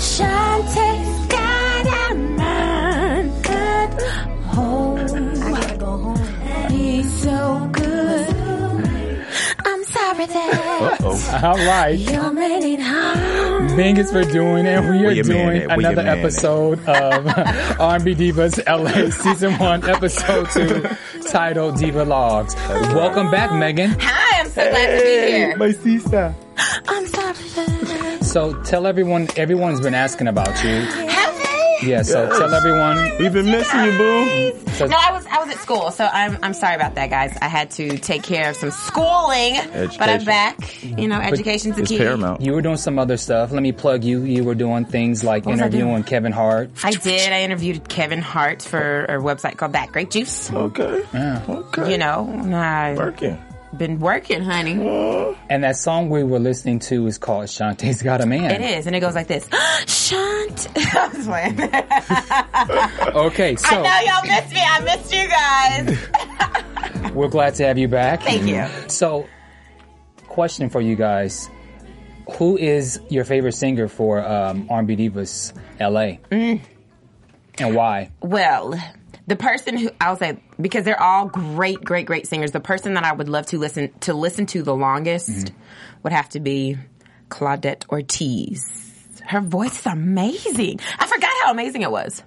Chanté's got a mind at home. I gotta go home. He's so good. I'm sorry that All right. you made it home. Thank you for doing it. We are Where man doing at? Where your another episode of R&B Divas LA Season 1, Episode 2, titled Diva Logs. Welcome back, Megan. Hi, I'm so glad to be here. my sister. I'm sorry that So tell everyone, everyone's been asking about you. Have they? Yeah, so tell everyone. We've been missing you, boo. So, No, I was I was at school, so I'm I'm sorry about that, guys. I had to take care of some schooling, but I'm back. You know, education's the key. paramount. you were doing some other stuff. Let me plug you. You were doing things like was I interviewing? Kevin Hart. I did. I interviewed Kevin Hart for a website called That Great Juice. Okay. Okay. You know, I've Working. Been working, honey. And that song we were listening to is called Chanté's Got a Man. It is, and it goes like this. Shant. I was playing. Okay, so I know y'all missed me. I missed you guys. we're glad to have you back. Thank you. So, question for you guys: Who is your favorite singer for um, R&B Divas LA, Mm. and why? Well, the person who I'll say because they're all great, great, great singers. The person that I would love to listen to listen to the longest mm-hmm. would have to be Claudette Ortiz. Her voice is amazing. I forgot how amazing it was.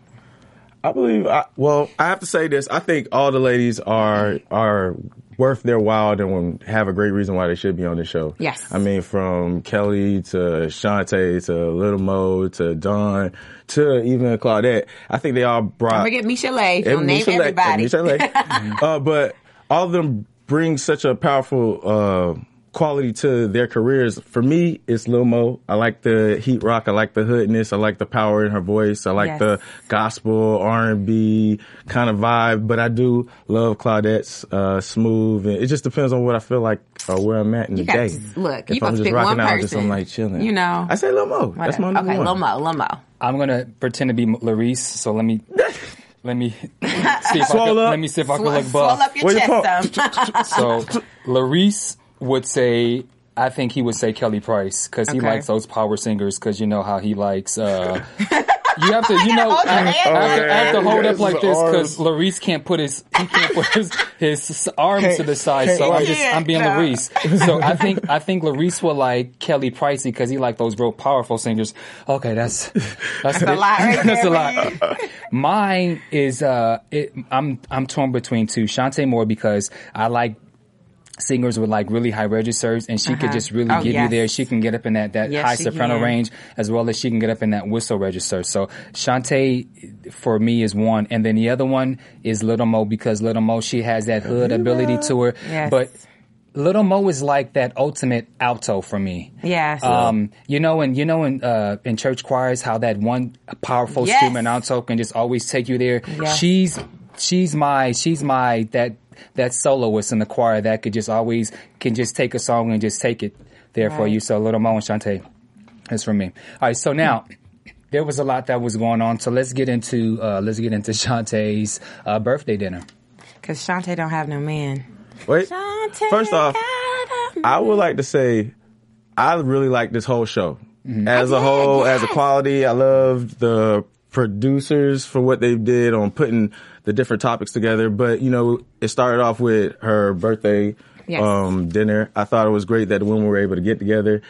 I believe. I, well, I have to say this. I think all the ladies are are worth their while and have a great reason why they should be on the show. Yes. I mean, from Kelly to Chanté to Little Mo to Dawn to even Claudette. I think they all brought. Don't Forget Michelle. Don't name everybody. and Misha Le. uh, but all of them bring such a powerful uh, quality to their careers. For me, it's Lil Mo. I like the heat rock. I like the hoodness. I like the power in her voice. I like Yes. the gospel R and B kind of vibe. But I do love Claudette's uh, smooth. And it just depends on what I feel like or where I'm at in You the day. to- look, if you I'm supposed to just pick rocking one out, just I'm person. like chilling. You know. I say Lil Mo. That's my number okay, one. Lil Mo, Lil Mo. I'm gonna pretend to be Larice. So let me let me see if I Swole can, up. let me see if I can Swell, look swell buff. up your Where your chest some. So Larice would say. I think he would say Kelly Price because he Okay. likes those power singers because you know how he likes. uh You have to, you know, hold I, I have to, I have to up. hold up like this because arms. Larice can't put his he can't put his his arms to the side. So I'm just I'm being No. Larice. So I think I think Larice will like Kelly Pricey because he like those real powerful singers. Okay, that's that's, a lot right that's a lot. Mine is uh, it, I'm I'm torn between two. Chanté Moore because I like singers with like really high registers and she could just really Oh, give you there. She can get up in that, that Yes, high soprano can. range as well as she can get up in that whistle register. So Chanté for me is one. And then the other one is Little Mo because Little Mo, she has that hood ability to her. Yes. But Little Mo is like that ultimate alto for me. Yes. Um, you know, and you know, in uh, in church choirs, how that one powerful Yes. alto can just always take you there. Yes. She's she's my she's my that that soloist in the choir that could just always can just take a song and just take it there for you. So a Little Mo and Chanté, that's for me. All right, so now. There was a lot that was going on, so let's get into uh, let's get into Chanté's uh, birthday dinner. Because Chanté don't have no man. Wait. Chanté First off, I would like to say I really like this whole show. Mm-hmm. As a did, whole, as a quality, I loved the producers for what they did on putting the different topics together. But, you know, it started off with her birthday Yes. um, dinner. I thought it was great that the women were able to get together.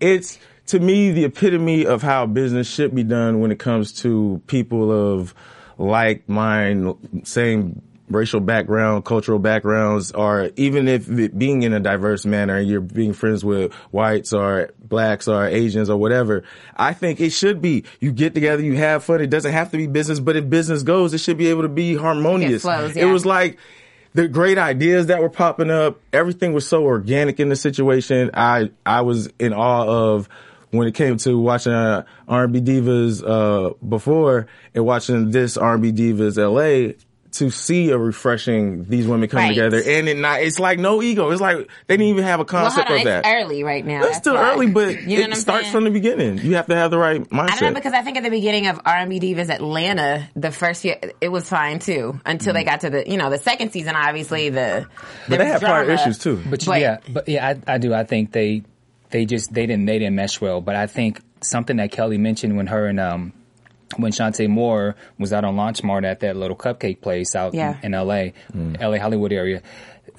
It's, to me, the epitome of how business should be done when it comes to people of like mind, same racial background, cultural backgrounds, or even if it being in a diverse manner, you're being friends with whites or blacks or Asians or whatever. I think it should be. You get together, you have fun. It doesn't have to be business, but if business goes, it should be able to be harmonious. flows, It was like the great ideas that were popping up. Everything was so organic in the situation. I I was in awe of when it came to watching uh, R&B divas uh, before and watching this R&B divas LA to see a refreshing these women come Right. together and it not it's like no ego. It's like they didn't even have a Well, hold concept on, of that. it's early right now. It's still why. early, but you know it starts saying? from the beginning. You have to have the right mindset. I don't know because I think at the beginning of R&B Divas Atlanta, the first year it was fine too until they got to the you know the second season. Obviously the Mm. but they was had prior issues too. But, But- yeah, but yeah, I, I do. I think they they just they didn't they didn't mesh well. But I think something that Kelly mentioned when her and um when Chanté Moore was out on Larchmont at that little cupcake place out Yeah. in, in L.A. L.A. Hollywood area.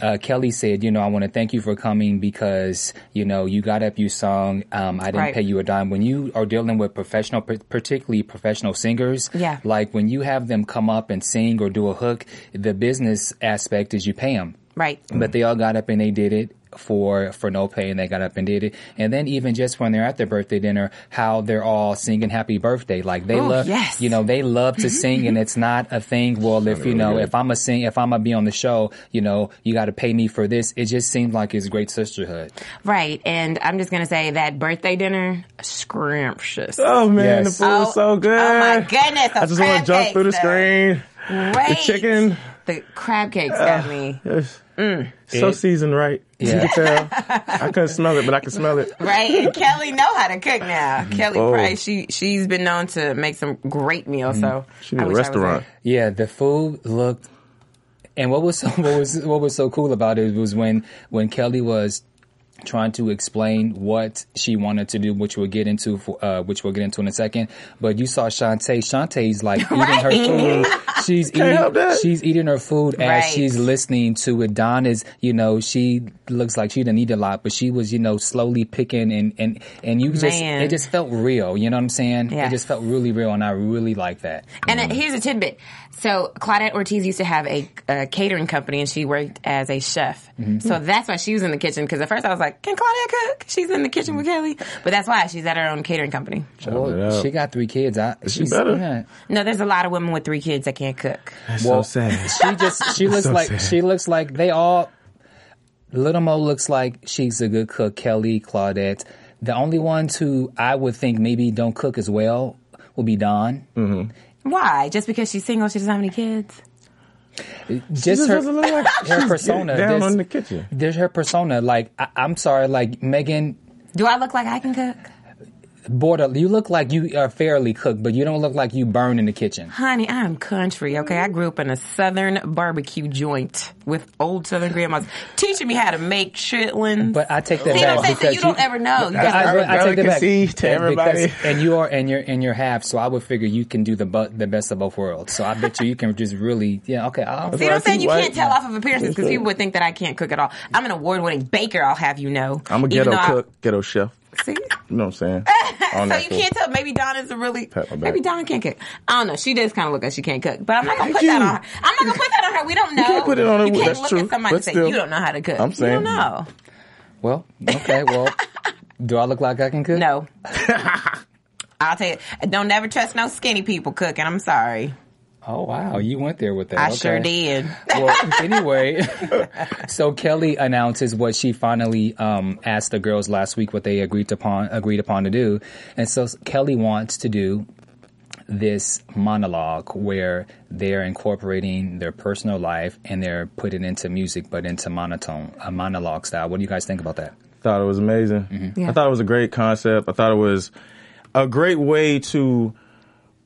Uh, Kelly said, you know, I want to thank you for coming because, you know, you got up, you sung, um, I didn't Right. pay you a dime. When you are dealing with professional, particularly professional singers, Yeah. like when you have them come up and sing or do a hook, the business aspect is you pay them. Right. But they all got up and they did it for for no pay and they got up and did it. And then even just when they're at their birthday dinner, how they're all singing happy birthday. Like they Oh, love yes. you know, they love to mm-hmm, sing and mm-hmm. it's not a thing, well if you know, if I'm a sing if I'm gonna be on the show, you know, you gotta pay me for this. It just seems like it's great sisterhood. Right. And I'm just gonna say that birthday dinner, scrumptious. Oh man, Yes. the food was so good. Oh my goodness! I just want to jump through the screen. Right. The chicken, The crab cakes got me. Ah, it's mm. so It- seasoned right. Yeah. You can tell. I couldn't smell it, but I can smell it. Right, and Kelly know how to cook now. Mm-hmm. Kelly Oh. Price, she she's been known to make some great meals. Mm-hmm. So She I need a wish I was restaurant. Yeah, the food looked, and what was so, what was what was so cool about it was when when Kelly was trying to explain what she wanted to do, which we'll get into, for, uh, which we'll get into in a second. But you saw Chanté. Chanté's like eating her food. She's eating. She's eating her food as Right. she's listening to it. Dawn is, you know, she looks like she didn't eat a lot, but she was, you know, slowly picking and and and you just Man. it just felt real. You know what I'm saying? Yeah. It just felt really real, and I really like that. And uh, here's a tidbit. So Claudette Ortiz used to have a, uh catering company, and she worked as a chef. Mm-hmm. So that's why she was in the kitchen. Because at first I was like, "Can Claudette cook?" She's in the kitchen with Kelly, but that's why she's at her own catering company. Well, she got three kids. I, she better? yeah. No, there's a lot of women with three kids that can't cook. That's Well, so sad. She just she looks So like sad. she looks like they all. Little Mo looks like she's a good cook. Kelly, Claudette. The only ones who I would think maybe don't cook as well would be Dawn. Why? Just because she's single, she doesn't have any kids. Just just her, look like her she's persona. getting down There's- on the kitchen. There's her persona. Like I, I'm sorry, like Megan. Do I look like I can cook? Border, you look like you are fairly cooked, but you don't look like you burn in the kitchen. Honey, I'm country, okay? I grew up in a southern barbecue joint with old southern grandmas teaching me how to make chitlins. But I take that See back I'm? So because you don't ever know. You I, just I, I'm a I take that back delicacy to Yeah, everybody. because- and you are and you're and you're half, so I would figure you can do the bu- the best of both worlds. So I bet you you can just really yeah okay. I'll, See what I'm saying? You White- can't tell off of appearances because people would think that I can't cook at all. I'm an award-winning baker. I'll have you know. I'm a Even ghetto though I- cook, ghetto chef. See? You know what I'm saying? so you food. can't tell. Maybe Donna's a really. Pat my back. Maybe Donna can't cook. I don't know. She does kind of look like she can't cook, but I'm not gonna put you. that on her. I'm not gonna put that on her. We don't know. can't put it on her. You can't That's look true. at somebody But and say still, you don't know how to cook. I'm You saying- don't know. well, okay, well, do I look like I can cook? No. I'll tell you. Don't never trust no skinny people cooking. I'm sorry. Oh wow, you went there with that. I okay. sure did. well, anyway, so Kelly announces what she finally um, asked the girls last week what they agreed upon agreed upon to do, and so Kelly wants to do this monologue where they're incorporating their personal life and they're putting it into music, but into monotone, a monologue style. What do you guys think about that? thought it was amazing. Mm-hmm. Yeah. I thought it was a great concept. I thought it was a great way to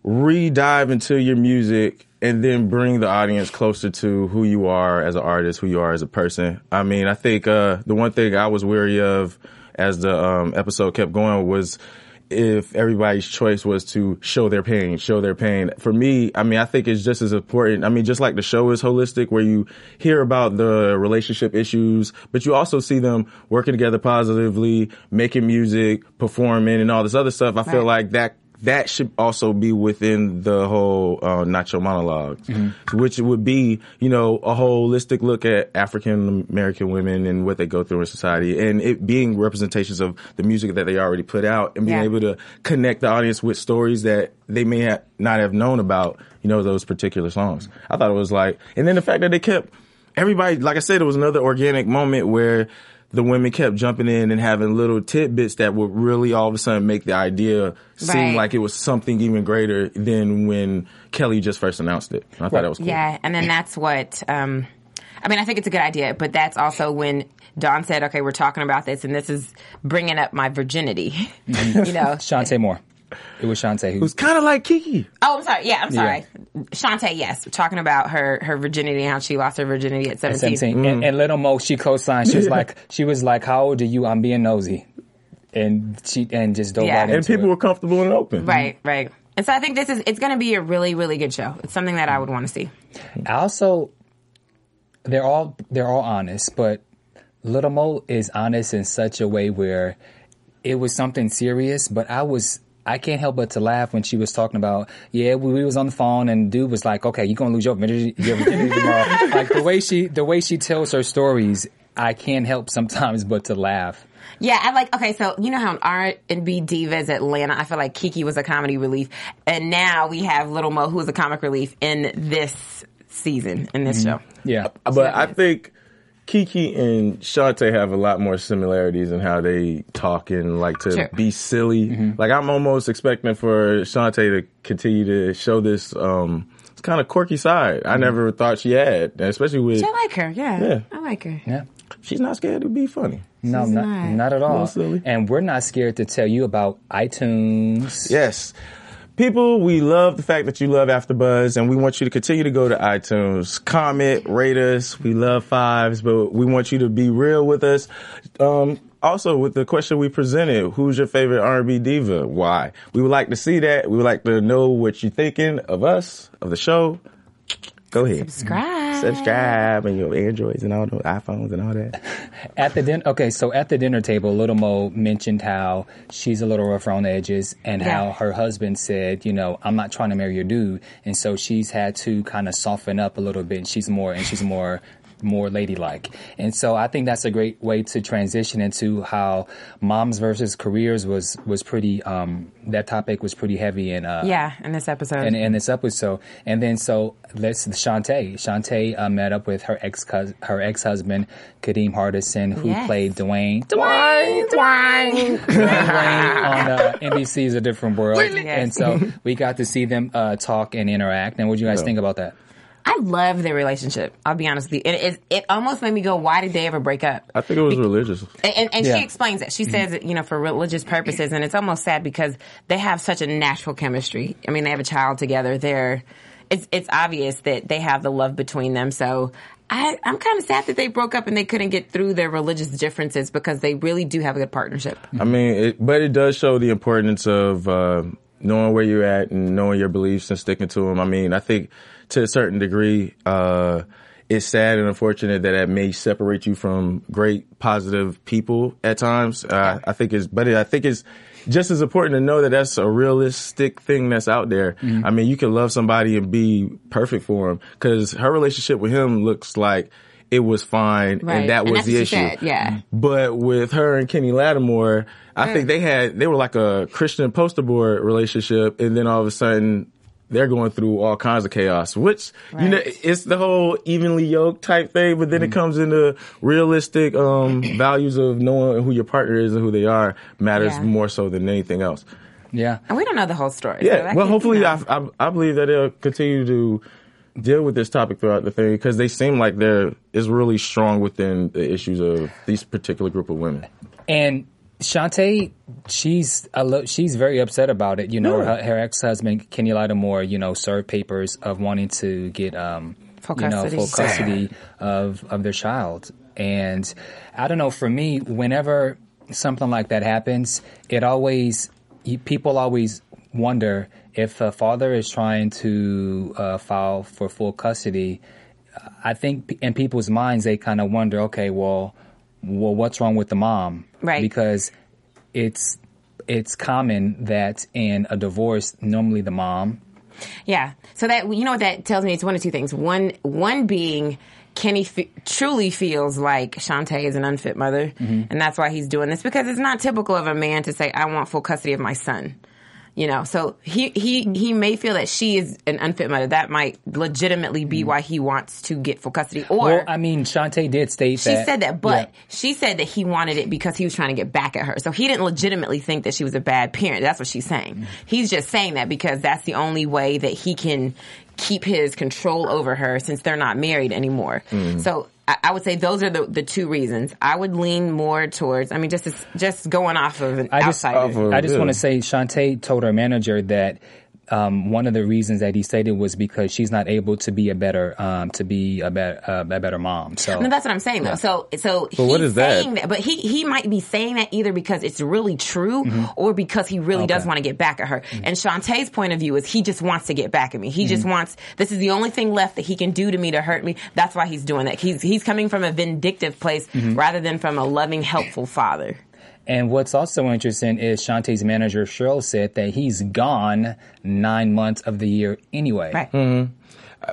re-dive into your music and then bring the audience closer to who you are as an artist, who you are as a person. I mean, I think uh, the one thing I was weary of as the um, episode kept going was if everybody's choice was to show their pain, show their pain. For me, I mean, I think it's just as important. I mean, just like the show is holistic where you hear about the relationship issues, but you also see them working together positively, making music, performing and all this other stuff. I feel like that that should also be within the whole uh, Nacho monologue, which would be, you know, a holistic look at African American women and what they go through in society, and it being representations of the music that they already put out, and being Yeah. able to connect the audience with stories that they may ha- not have known about, you know, those particular songs. I thought it was like, and then the fact that they kept everybody, like I said, it was another organic moment where the women kept jumping in and having little tidbits that would really all of a sudden make the idea seem Right. like it was something even greater than when Kelly just first announced it. I thought that was cool. Yeah, and then that's what. Um, I mean, I think it's a good idea, but that's also when Dawn said, "Okay, we're talking about this, and this is bringing up my virginity." you know. Chanté Moore. It was Chanté It who. was kind of like Keke. Oh, I'm sorry. Yeah, I'm sorry. Chanté, yes, talking about her her virginity and how she lost her virginity at 17. 17. And, and Little Mo, she co-signed. She was like, she was like, "How old are you? I'm being nosy," and she and just dove Yeah. right And into And people it. were comfortable and open. Right, right. And so I think this is it's going to be a really really good show. It's something that I would want to see. I also, they're all they're all honest, but Little Mo is honest in such a way where it was something serious, but I was. I can't help but to laugh when she was talking about, yeah, we, we was on the phone and dude was like, okay, you're gonna lose your virginity, your virginity tomorrow. like the way she, the way she tells her stories, I can't help sometimes but to laugh. Yeah, I like. Okay, so you know how in R and B Divas Atlanta, I feel like Keke was a comedy relief, and now we have Little Mo, who is a comic relief in this season in this mm-hmm. show. Yeah. But I think Keke and Chanté have a lot more similarities in how they talk and like to Sure. be silly. Like I'm almost expecting for Chanté to continue to show this um kind of quirky side. I never thought she had, especially with I like her. Yeah, Yeah. I like her. Yeah. she's not scared to be funny. No, not, not. not at all. little silly. And we're not scared to tell you about iTunes. Yes. People, we love the fact that you love AfterBuzz, and we want you to continue to go to iTunes, comment, rate us. We love fives, but we want you to be real with us. Um, also, with the question we presented, who's your favorite R&B diva? Why? We would like to see that. We would like to know what you're thinking of us, of the show. Go ahead. Subscribe. Subscribe and your Androids and all the iPhones and all that. At the din- okay, so at the dinner table, Little Mo mentioned how she's a little rough on the edges, and how her husband said, you know, I'm not trying to marry your dude, and so she's had to kind of soften up a little bit. And she's more, and she's more. More ladylike, and so I think that's a great way to transition into how moms versus careers was was pretty. Um, that topic was pretty heavy in uh, Yeah, in this episode. in, in this episode. And then so let's Chanté. Chanté uh, met up with her ex her ex husband Kadeem Hardison, who Yes. played Dwayne. Dwayne, Dwayne. Dwayne on uh, NBC's A Different World, Yes. and so we got to see them uh, talk and interact. And what do you guys think about that? I love their relationship. I'll be honest with you. It, it, it almost made me go, why did they ever break up? I think it was religious. And, and, and Yeah. she explains it. She says, it, you know, for religious purposes, and it's almost sad because they have such a natural chemistry. I mean, they have a child together. They're, it's it's obvious that they have the love between them. So I, I'm kind of sad that they broke up and they couldn't get through their religious differences because they really do have a good partnership. I mean, it, but it does show the importance of uh, knowing where you're at and knowing your beliefs and sticking to them. I mean, I think to a certain degree, uh, it's sad and unfortunate that that may separate you from great positive people at times. Uh, I think it's, but I think it's just as important to know that that's a realistic thing that's out there. I mean, you can love somebody and be perfect for them because her relationship with him looks like it was fine Right. and that was that's the issue. said, yeah. But with her and Kenny Lattimore, I think they had they were like a Christian poster board relationship, and then all of a sudden they're going through all kinds of chaos. Which you know, it's the whole evenly yoked type thing, but then it comes into realistic um, values of knowing who your partner is and who they are matters Yeah. more so than anything else. Yeah, And we don't know the whole story. Yeah, that well, hopefully, you know. I, I, I believe that they'll continue to deal with this topic throughout the thing because they seem like they're is really strong within the issues of these particular group of women. and Chanté, she's a lo- she's very upset about it. You know, Yeah. her, her ex husband Kenny Lattimore, you know, served papers of wanting to get um, Full you know, custody. full custody of of their child. And I don't know. For me, whenever something like that happens, it always you, people always wonder if a father is trying to uh, file for full custody. I think in people's minds they kind of wonder, okay, well, well, what's wrong with the mom? Right. Because it's it's common that in a divorce, normally the mom Yeah. So that you know what that tells me? It's one of two things. One one being Kenny fe- truly feels like Chanté is an unfit mother, Mm-hmm. and that's why he's doing this because it's not typical of a man to say, "I want full custody of my son." You know, so he he he may feel that she is an unfit mother. That might legitimately be why he wants to get full custody. Or. Well, I mean, Chanté did state she that. said that, but Yeah. she said that he wanted it because he was trying to get back at her. So he didn't legitimately think that she was a bad parent. That's what she's saying. Mm-hmm. He's just saying that because that's the only way that he can keep his control over her since they're not married anymore. Mm-hmm. So I, I would say those are the, the two reasons. I would lean more towards. I mean, just just going off of an I just, outsider. off of- I just want to say, Chanté told her manager that um, one of the reasons that he stated was because she's not able to be a better, um, to be a better, uh, a better mom. So No, that's what I'm saying though. So, so he's what is that? saying that? But he he might be saying that either because it's really true Mm-hmm. or because he really does want to get back at her. And Chanté's point of view is he just wants to get back at me. He Mm-hmm. just wants this is the only thing left that he can do to me to hurt me. That's why he's doing that. He's he's coming from a vindictive place Mm-hmm. rather than from a loving, helpful father. And what's also interesting is Chanté's manager Cheryl said that he's gone nine months of the year anyway. Right.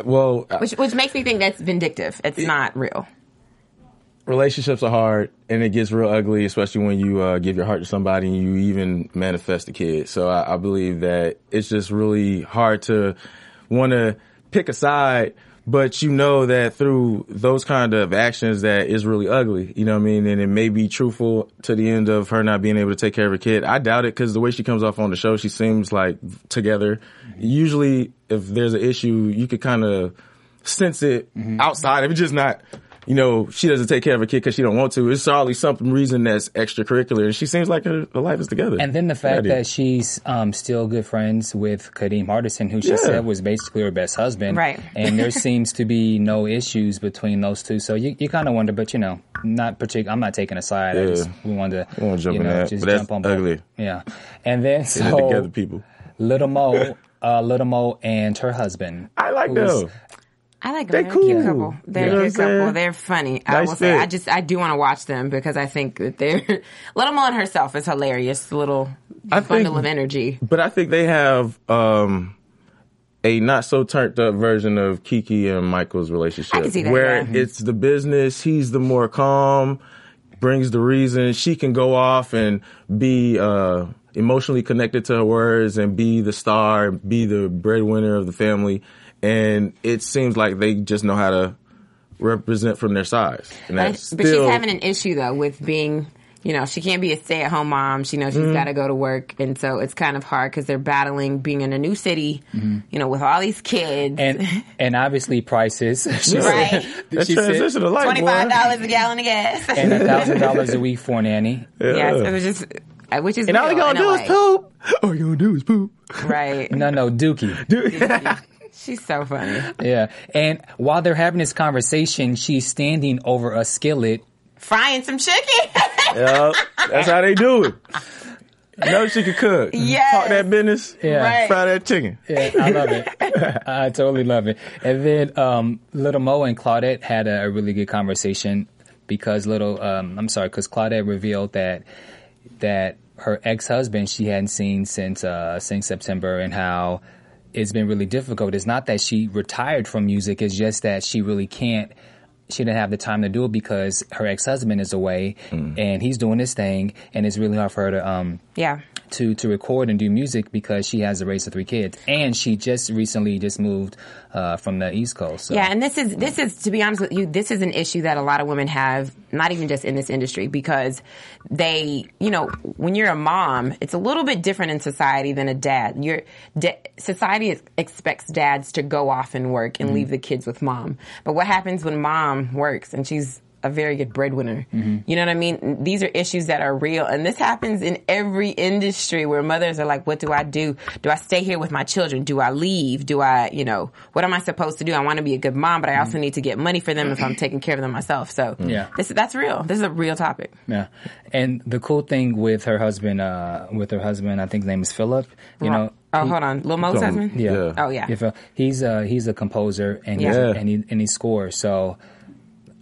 Well, uh, Which which makes me think that's vindictive. It's not real. relationships are hard and it gets real ugly, especially when you uh, give your heart to somebody and you even manifest a kid. So I, I believe that it's just really hard to want to pick a side, but you know that through those kind of actions that is really ugly. You know what I mean? And it may be truthful to the end of her not being able to take care of her kid. I doubt it because the way she comes off on the show, she seems like together. Usually, if there's an issue, you could kind of sense it mm-hmm. outside. If it's just not, you know, she doesn't take care of her kid because she don't want to. It's always some reason that's extracurricular, and she seems like her, her life is together. And then the fact Yeah, that she's um, still good friends with Kadeem Hardison, who she Yeah. said was basically her best husband. Right. And there seems to be no issues between those two. So you, you kind of wonder, but you know, not particular. I'm not taking a side. I Yeah. just we wanted to, I jump you in know, that, just but that's jump on both. ugly. Yeah. And then Get it so together, people. Little Mo, uh, Little Mo and her husband. I like who's- them. I like. They're a cute cool. couple. They're You know a what good I'm couple. They're funny. I Nice will say. I just I do want to watch them because I think that they're Little Mo and herself is hilarious. Little I think- bundle of energy. But I think they have um, a not so turned up version of Keke and Michael's relationship, I can see that, where yeah. it's the business. He's the more calm, brings the reason. She can go off and be uh, emotionally connected to her words and be the star, be the breadwinner of the family. And it seems like they just know how to represent from their size. And But, that's but she's having an issue though with being. You know, she can't be a stay-at-home mom. She knows she's Mm-hmm. got to go to work, and so it's kind of hard because they're battling being in a new city. Mm-hmm. You know, with all these kids. And and obviously prices. She Right. said- she said- transition of life. Twenty-five dollars a gallon of gas. and a thousand dollars a week for a nanny. yes, it was just, uh, which is And all you real gonna do LA. is poop. All you gonna do is poop. Right. No, no, Dookie. She's so funny. Yeah. And while they're having this conversation, she's standing over a skillet. Frying some chicken. Yeah, that's how they do it. You know she can cook. Yes. Talk that business. Yeah. Right. Fry that chicken. Yeah, I love it. I totally love it. And then um, Little Mo and Claudette had a, a really good conversation because little um, I'm sorry, because Claudette revealed that that her ex husband she hadn't seen since uh, since September and how it's been really difficult. It's not that she retired from music; it's just that she really can't. She didn't have the time to do it because her ex husband is away and he's doing his thing, and it's really hard for her to um, Yeah. To to record and do music because she has a race of three kids, and she just recently just moved uh, from the East Coast. So. Yeah, and this is this is to be honest with you, this is an issue that a lot of women have, not even just in this industry, because they, you know, when you're a mom, it's a little bit different in society than a dad. Your da- society expects dads to go off and work and leave the kids with mom. But what happens when mom works and she's a very good breadwinner. Mm-hmm. You know what I mean? These are issues that are real. And this happens in every industry where mothers are like, what do I do? Do I stay here with my children? Do I leave? Do I, you know, what am I supposed to do? I want to be a good mom, but I also mm-hmm. need to get money for them if I'm taking care of them myself. So Yeah. this, that's real. This is a real topic. Yeah, and the cool thing with her husband, uh, with her husband, I think his name is Philip. You know, Oh, he- hold on. Lil Mo's husband? Yeah. Yeah. Oh, yeah. Phil- he's a he's a composer and he's, Yeah. and he and he scores. So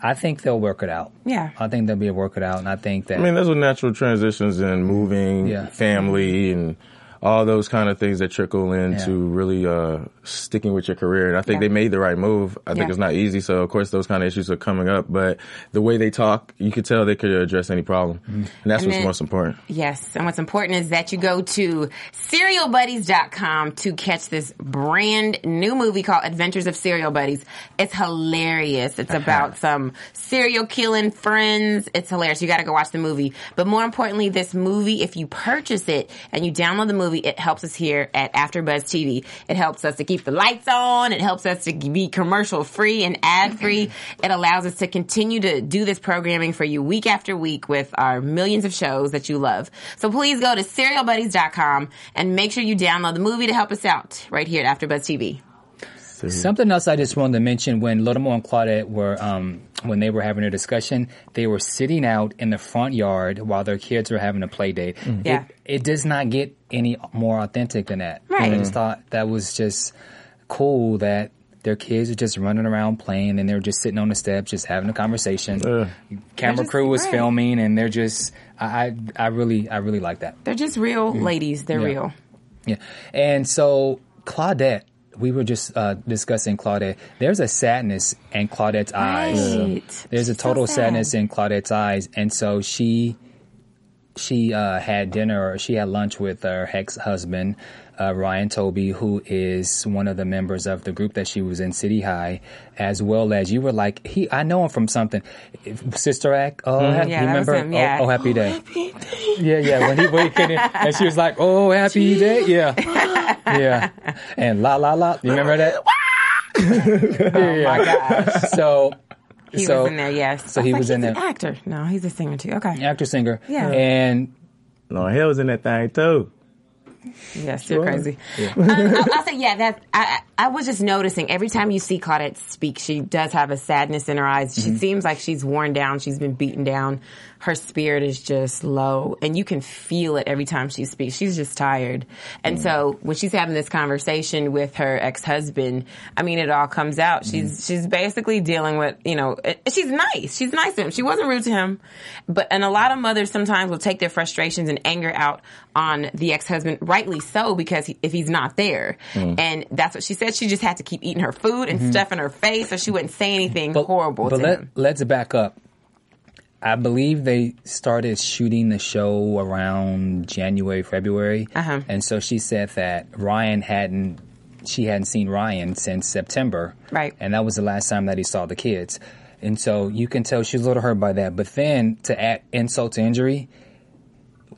I think they'll work it out. Yeah. I think they'll be able to work it out, and I think that I mean, those are natural transitions in moving, Yeah. family, and all those kind of things that trickle into Yeah. really uh, sticking with your career. And I think Yeah. they made the right move. I think it's not easy, so of course those kind of issues are coming up. But the way they talk, you could tell they could address any problem, Mm-hmm. and that's And what's then- most important. Yes, and what's important is that you go to serialbuddies.com to catch this brand new movie called Adventures of Serial Buddies. It's hilarious. It's about some serial killing friends. It's hilarious. You got to go watch the movie. But more importantly, this movie, if you purchase it and you download the movie, it helps us here at AfterBuzz TV. It helps us to keep the lights on. It helps us to be commercial free and ad free. It allows us to continue to do this programming for you week after week with our millions of shows that you love. So please go to serialbuddies.com and make sure you download the movie to help us out right here at AfterBuzz TV. Mm-hmm. Something else I just wanted to mention when Little and Claudette were um, when they were having a discussion, they were sitting out in the front yard while their kids were having a play date. Mm-hmm. Yeah. It, it does not get any more authentic than that. Right. I just mm-hmm. thought that was just cool that their kids are just running around playing and they're just sitting on the steps just having a conversation. Yeah. Camera just- crew was right. filming and they're just I, I I really I really like that. They're just real ladies. They're Yeah. real. Yeah. And so Claudette, we were just uh, discussing Claudette. There's a sadness in Claudette's eyes. Right. There's a so total sad. sadness in Claudette's eyes, and so she she uh, had dinner or she had lunch with her ex husband. Uh, Ryan Toby, who is one of the members of the group that she was in City High, as well as you were like he. I know him from something, Sister Act. Oh, ha- Yeah, you that remember? him, yeah. Oh, oh, happy day. Yeah, yeah. When he when he came in, and she was like, "Oh, happy day." Yeah, yeah. And la la la. You remember that? Oh my gosh. So He so was in there, yes. so I he like, was in he's there. an actor. No, he's a singer too. Okay. actor singer. Yeah. And No, hell was in that thing too. Yes, you're crazy. Um, I'll, I'll say, yeah, that I, I I was just noticing every time you see Claudette speak, she does have a sadness in her eyes. She seems like she's worn down. She's been beaten down. Her spirit is just low, and you can feel it every time she speaks. She's just tired. And mm. so when she's having this conversation with her ex husband, I mean, it all comes out. Mm. She's she's basically dealing with you know it- she's nice. She's nice to him. She wasn't rude to him, but and a lot of mothers sometimes will take their frustrations and anger out on the ex husband, rightly so, because he, if he's not there, mm. and that's what she said. She just had to keep eating her food and mm-hmm. stuffing her face, so she wouldn't say anything horrible But to let, him. let's back up. I believe they started shooting the show around January, February, Uh-huh. and so she said that Ryan hadn't, she hadn't seen Ryan since September, Right. And that was the last time that he saw the kids, and so you can tell she's a little hurt by that. But then to add insult to injury,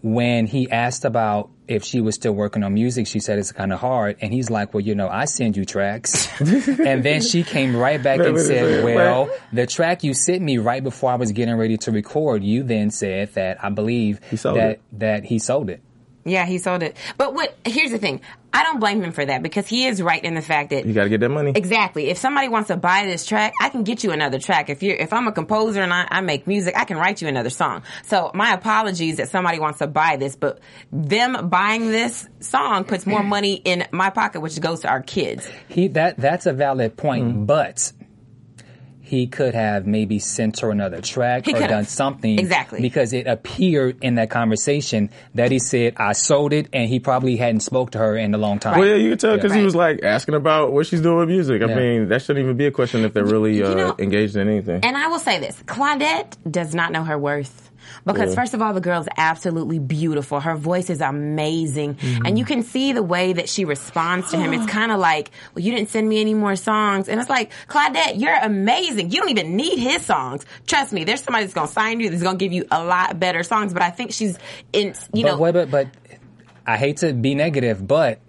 when he asked about if she was still working on music, she said it's kind of hard. And he's like, well, you know, I send you tracks. and then she came right back and said, well, the track you sent me right before I was getting ready to record, you then said that I believe that, it. that he sold it. Yeah, he sold it. But what? Here's the thing. I don't blame him for that because he is right in the fact that You got to get that money. Exactly. If somebody wants to buy this track, I can get you another track. If you're, if I'm a composer and I, I make music, I can write you another song. So my apologies that somebody wants to buy this, but them buying this song puts more money in my pocket, which goes to our kids. He that that's a valid point, Mm-hmm. but he could have maybe sent her another track He or could've. done something Exactly. because it appeared in that conversation that he said I sold it, and he probably hadn't spoke to her in a long time. Well, yeah, you can tell because Right. he was like asking about what she's doing with music. I Yeah. mean, that shouldn't even be a question if they're really uh, You know- engaged in anything. And I will say this, Claudette does not know her worth. Because Yeah. first of all, the girl's absolutely beautiful. Her voice is amazing. Mm-hmm. And you can see the way that she responds to him. It's kind of like, well, you didn't send me any more songs. And it's like, Claudette, you're amazing. You don't even need his songs. Trust me, there's somebody that's going to sign you that's going to give you a lot better songs. But I think she's in, you but, know, wait, but, but I hate to be negative, but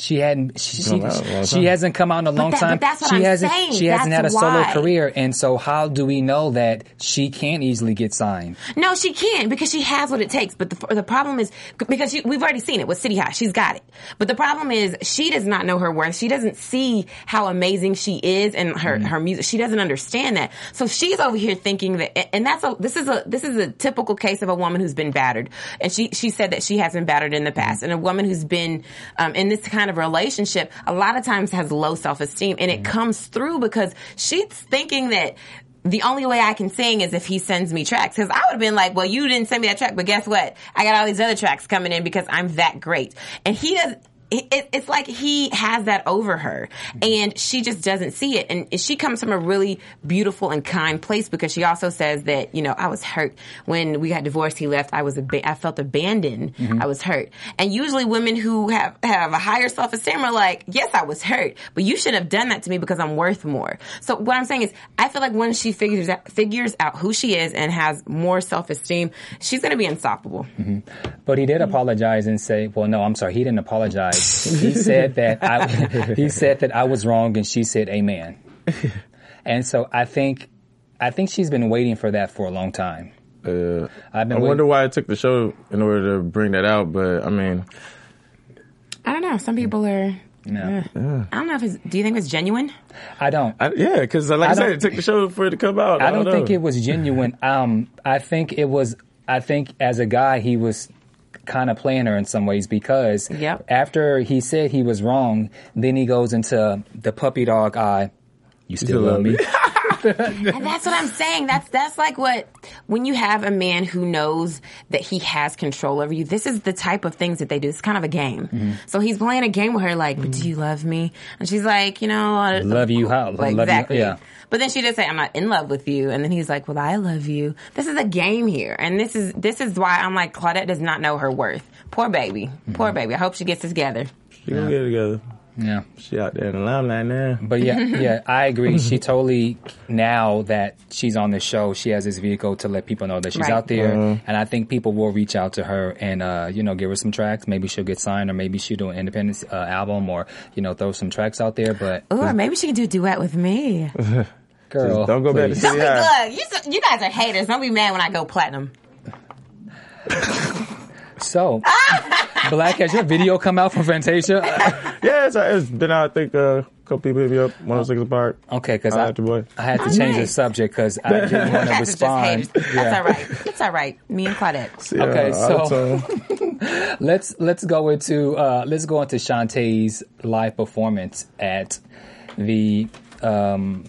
she hadn't. She, she, Come out a long she hasn't come out in a long that- but time. that's what she I'm hasn't. saying. She hasn't had a That's solo career, and so how do we know that she can't easily get signed? No, she can because she has what it takes. But the, the problem is because she, we've already seen it with City High. She's got it. But the problem is she does not know her worth. She doesn't see how amazing she is and her her music. She doesn't understand that. So she's over here thinking that, and that's a this is a this is a typical case of a woman who's been battered. And she she said that she has been battered in the past, and a woman who's been um, in this kind kind of relationship a lot of times has low self-esteem and it mm-hmm. comes through because she's thinking that the only way I can sing is if he sends me tracks. Cause I would have been like, well, you didn't send me that track, but guess what? I got all these other tracks coming in because I'm that great. And he does, it- it's like he has that over her and she just doesn't see it. And she comes from a really beautiful and kind place because she also says that, you know, I was hurt when we got divorced. He left. I was, ab- I felt abandoned. Mm-hmm. I was hurt. And usually women who have, have a higher self-esteem are like, yes, I was hurt, but you shouldn't have done that to me because I'm worth more. So what I'm saying is I feel like when she figures out, figures out who she is and has more self-esteem, she's going to be unstoppable. Mm-hmm. But he did apologize and say, "Well, no, I'm sorry. He didn't apologize. He said that I, he said that I was wrong, and she said, Amen." And so I think, I think she's been waiting for that for a long time. Uh, I've been I wonder why it took the show in order to bring that out, but I mean, I don't know. Some people are. No, I don't know if it's. Do you think it's genuine? I don't. I, yeah, because like I, I said, it took the show for it to come out. I don't know. think it was genuine. Um, I think it was. I think as a guy, he was kind of playing her in some ways because Yep. after he said he was wrong, then he goes into the puppy dog eye. You still still love love me? me. And that's what I'm saying. That's that's like what when you have a man who knows that he has control over you. This is the type of things that they do. It's kind of a game. Mm-hmm. So he's playing a game with her, like, "But do you love me?" And she's like, "You know, I- Love you how? Like, Love you- exactly." yeah. But then she does say, "I'm not in love with you," and then he's like, "Well, I love you." This is a game here, and this is this is why I'm like, Claudette does not know her worth. Poor baby, Mm-hmm. poor baby. I hope she gets this together. She gonna get it together. Yeah. She out there in the limelight now. But yeah, yeah, I agree. She totally now that she's on the show, she has this vehicle to let people know that she's Right. out there, and I think people will reach out to her and uh, you know give her some tracks. Maybe she'll get signed, or maybe she'll do an independent uh, album, or you know throw some tracks out there. But Or maybe she can do a duet with me. girl, Don't go back to please. City Don't be High. good. You, you guys are haters. Don't be mad when I go platinum. So, Black, has your video come out from Fantasia? Yeah, it's, it's been out. I think uh, a couple people hit me up. 106 & Park. Okay, because I I, like the boy. I had to Oh, change the subject because I didn't want to Guys are just respond. haters. That's all right. It's all right. Me and Claudette. Yeah, Okay, so- let's let's go into uh, let's go into Chanté's live performance at the um,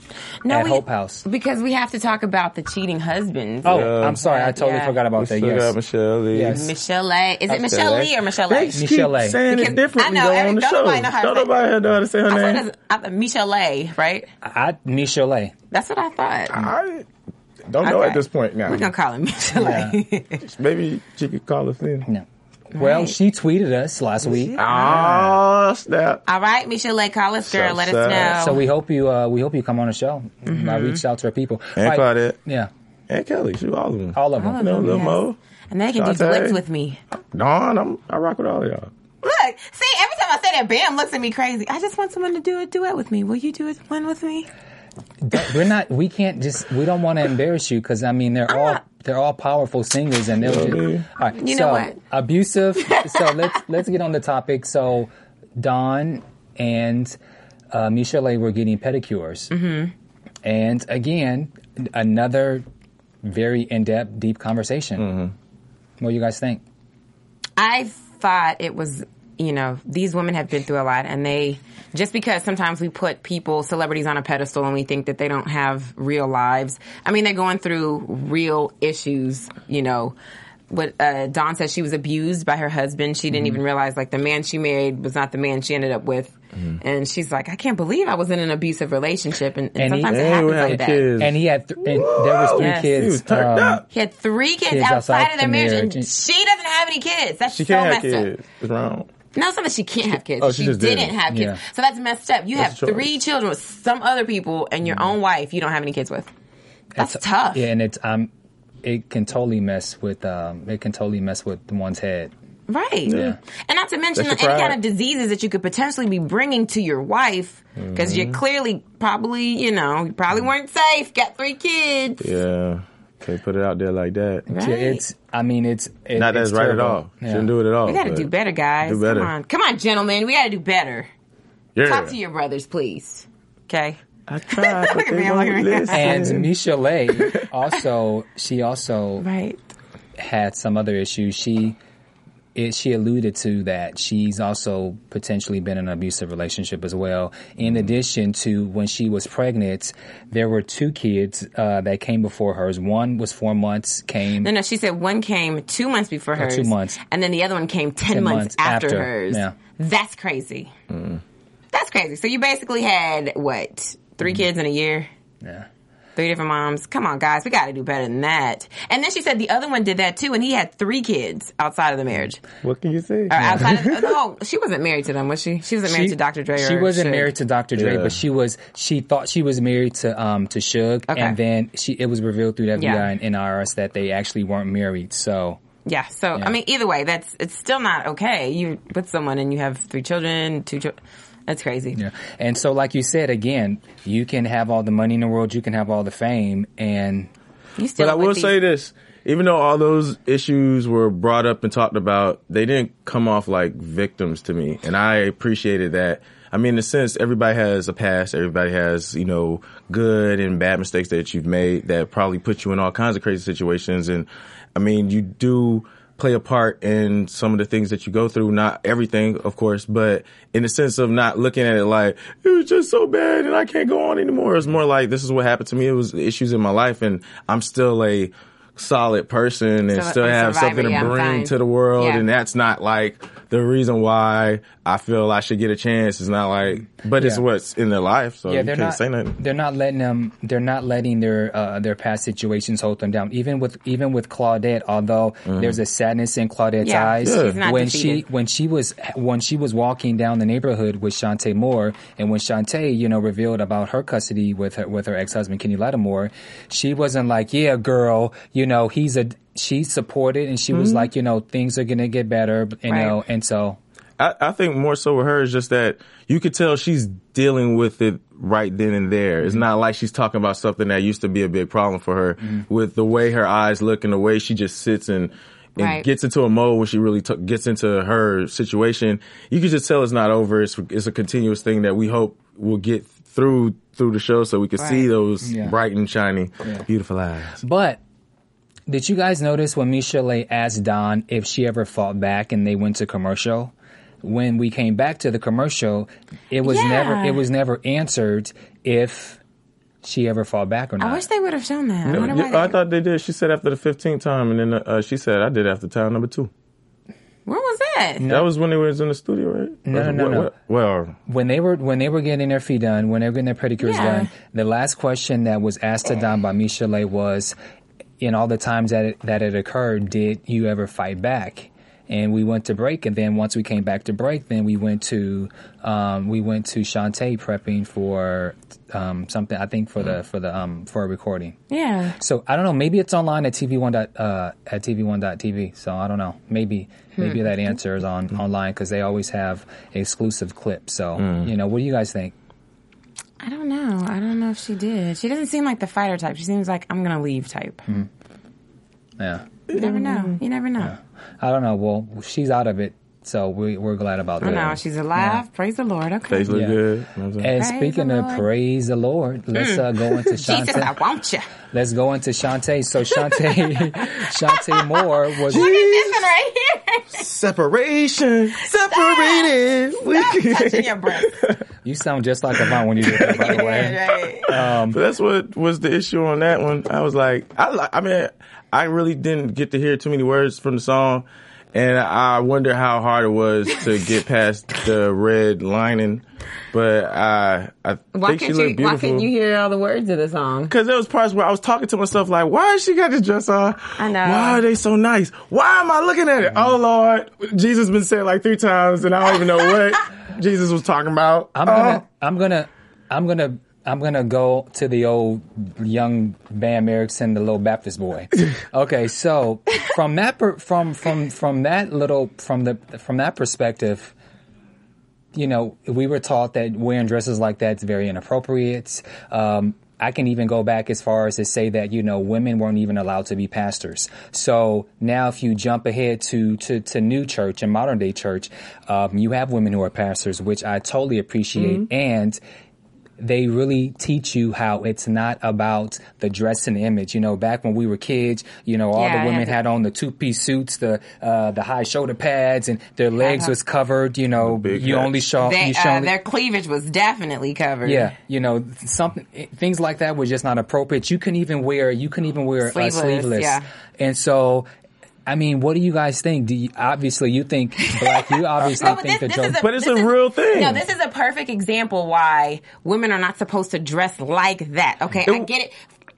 at we- Hope House. Because we have to talk about the cheating husbands. Oh, Yeah. I'm sorry, I totally Yeah. forgot we about that. still got Yes, Michelle Lee. Yes. Michelle A. Is it Michelle Michelle Lee or Michelle They A? keep Michelle A. saying Because it differently I know, though every- on the show. nobody know how to Don't say- nobody know how to say her I name. it was uh, Michelle A, right? I Michelle A. That's what I thought. I don't know Okay. at this point now. We're going to call him Michelle A. Maybe she could call us in. No. Well, she tweeted us last week, Oh, snap. All right, Michelle A, call us, girl. So Let us know. so we hope you uh, we hope you come on the show. Mm-hmm. I reached out to our people. And Right. Claudette. Yeah, And Kelly. Shoot, all of them. all of them. All of No, them, Lil yes. Mo. And they can do Chanté. duets with me. Dawn, I'm, I rock with all of y'all. Look, see, every time I say that, Bam looks at me crazy. I just want someone to do a duet with me. Will you do it one with me? We're not. We can't just. We don't want to embarrass you because I mean they're all not- they're all powerful singers and they'll. Yeah, Just, all right. You so know what? abusive. so let's let's get on the topic. So Dawn and uh, Michelle were getting pedicures, mm-hmm. and again another very in depth, deep conversation. Mm-hmm. What do you guys think? I thought it was, you know, these women have been through a lot and they, just because sometimes we put people, celebrities on a pedestal and we think that they don't have real lives. I mean, they're going through real issues, you know. What uh, Dawn said, she was abused by her husband. She Mm-hmm. didn't even realize like the man she married was not the man she ended up with, Mm-hmm. and she's like, I can't believe I was in an abusive relationship, and, and And he- sometimes it Hey, happens like that. kids. And he had th- and there was three Yes. kids. He was turned um, up. He had three kids, Kids outside, outside of their the marriage, marriage. and she doesn't have any kids. That's She so can't have messed up. kids. It's wrong. Not so that she can't have kids. Oh, she she just didn't didn't. have kids. Yeah. So that's messed up. You That's have three children with some other people and your own wife you don't have any kids with. That's It's- tough. Yeah, and it's um, it can totally mess with um, it can totally mess with one's head. Right. Yeah. And not to mention any kind of diseases that you could potentially be bringing to your wife because Mm-hmm. you clearly probably, you know, you probably weren't safe, got three kids. Yeah. Can't put it out there like that. Right. Yeah, it's. I mean, it's. It, Not that it's it's right at all. Yeah. Shouldn't do it at all. We got to do better, guys. Do better. Come on. Come on, gentlemen. We got to do better. Yeah. Talk to your brothers, please. Okay. I tried, but Look at me, I'm at listen. And Michelle also, she also Right. had some other issues. She it, she alluded to that she's also potentially been in an abusive relationship as well. In mm-hmm. addition to when she was pregnant, there were two kids uh, that came before hers. One was four months, came No, no, she said one came two months before uh, hers. two months. And then the other one came 10, 10 months, months after, after, hers. yeah. That's crazy. Mm. That's crazy. So you basically had, what, 3 mm-hmm. kids in a year? yeah. Three different moms. Come on, guys. We got to do better than that. And then she said the other one did that too, and he had three kids outside of the marriage. What can you say? Or outside of, no, she wasn't married to them, was she? She wasn't married to Dr. Dre. She wasn't Suge. married to Dr. Dre, Yeah. but she was. She thought she was married to um to Suge, Okay. and then she it was revealed through the FBI Yeah. and IRS that they actually weren't married. So Yeah. So I mean, either way, that's it's still not okay. You with someone and you have three children, two children. That's crazy. yeah, and so like you said again, you can have all the money in the world, you can have all the fame, and You still. But I will these- say this: even though all those issues were brought up and talked about, they didn't come off like victims to me, and I appreciated that. I mean, in a sense, everybody has a past. Everybody has, you know, good and bad mistakes that you've made that probably put you in all kinds of crazy situations. And I mean, you do play a part in some of the things that you go through. Not everything, of course, but in the sense of not looking at it like it was just so bad and I can't go on anymore. It's more like this is what happened to me. It was issues in my life, and I'm still a solid person and So- still have survivor, something to yeah, bring to the world. Yeah. And that's not like the reason why I feel I should get a chance. is not like, but it's Yeah. what's in their life. So yeah, you they're can't not. say nothing. They're not letting them. They're not letting their uh, their past situations hold them down. Even with even with Claudette, although Mm-hmm. there's a sadness in Claudette's Yeah, eyes she's when defeated. she when she was when she was walking down the neighborhood with Chanté Moore, and when Chanté you know revealed about her custody with her with her ex husband Kenny Lattimore, she wasn't like, yeah, girl, you know he's a. She supported and she was mm-hmm. like, you know, things are gonna get better, you Right. know, and so I, I think more so with her is just that you could tell she's dealing with it right then and there. It's mm-hmm. not like she's talking about something that used to be a big problem for her. Mm-hmm. With the way her eyes look and the way she just sits and, and Right. gets into a mode when she really t- gets into her situation, you can just tell it's not over. It's it's a continuous thing that we hope will get through through the show so we can see those Yeah. bright and shiny, beautiful eyes. But did you guys notice when Michel'le asked Dawn if she ever fought back and they went to commercial? When we came back to the commercial, it was Yeah. never it was never answered if she ever fought back or not. I wish they would have shown that. I, No, wonder yeah, they- I thought they did. She said after the 15th time, and then uh, she said I did after time number two. Where was that? That was when they was in the studio, right? No, no, no, What- no. what- Well, when they were when they were getting their feet done, when they were getting their pedicures Yeah. done, the last question that was asked to Dawn by Michel'le was, in all the times that it, that it occurred, did you ever fight back? And we went to break, and then once we came back to break, then we went to um, we went to Chanté prepping for um, something. I think for the for the um, for a recording. Yeah. So I don't know. Maybe it's online at TV one dot uh, at TV one dot TV. So I don't know. Maybe maybe that answer is on online because they always have exclusive clips. So you know, what do you guys think? I don't know. I don't know if she did. She doesn't seem like the fighter type. She seems like I'm gonna leave type. Hmm. Yeah, You never know. You never know. I don't know. Well, she's out of it, so we we're glad about I that. know she's alive. Praise the Lord. Okay. face look Yeah. good. You know what I'm saying? And Praise speaking of praise the Lord, let's uh, go into Jesus, I Chanté. want you. let's go into Chanté. So Chanté, Chanté Moore was. Look at this one right here. Separation, separated. We- Touching your breast. You sound just like Avant when you do that, by the way. Right. But that's what was the issue on that one. I was like, I like. I mean, I really didn't get to hear too many words from the song, and I wonder how hard it was to get past the red lining. But I, I Why think she can't you? looked Why beautiful. couldn't you hear all the words of the song? Because there was parts where I was talking to myself like, why has she got this dress on? I know. Why are they so nice? Why am I looking at it? Oh Lord, Jesus been said like three times, and I don't even know what Jesus was talking about. I'm gonna, oh. I'm gonna, I'm gonna, I'm gonna go to the old young Bam Erickson, the little Baptist boy. Okay, so from that, per, from from from that little, from the from that perspective, you know, we were taught that wearing dresses like that is very inappropriate. Um, I can even go back as far as to say that you know women weren't even allowed to be pastors. So now, if you jump ahead to to, to new church and modern day church, um, you have women who are pastors, which I totally appreciate. And they really teach you how it's not about the dress and image. You know, back when we were kids, you know, all Yeah, the women had to- had on the two piece suits, the uh, the high shoulder pads, and their legs Uh-huh. was covered. You know, big you hats. only show They, you show uh, only- their cleavage was definitely covered. yeah, you know, something things like that were just not appropriate. You can even wear you can even wear Sleeveless, uh, sleeveless. yeah. And so, I mean, what do you guys think? Do you obviously you think black? You obviously No, think this, the this is a, But it's a is- real thing. No, this is a perfect example why women are not supposed to dress like that. Okay, I get it.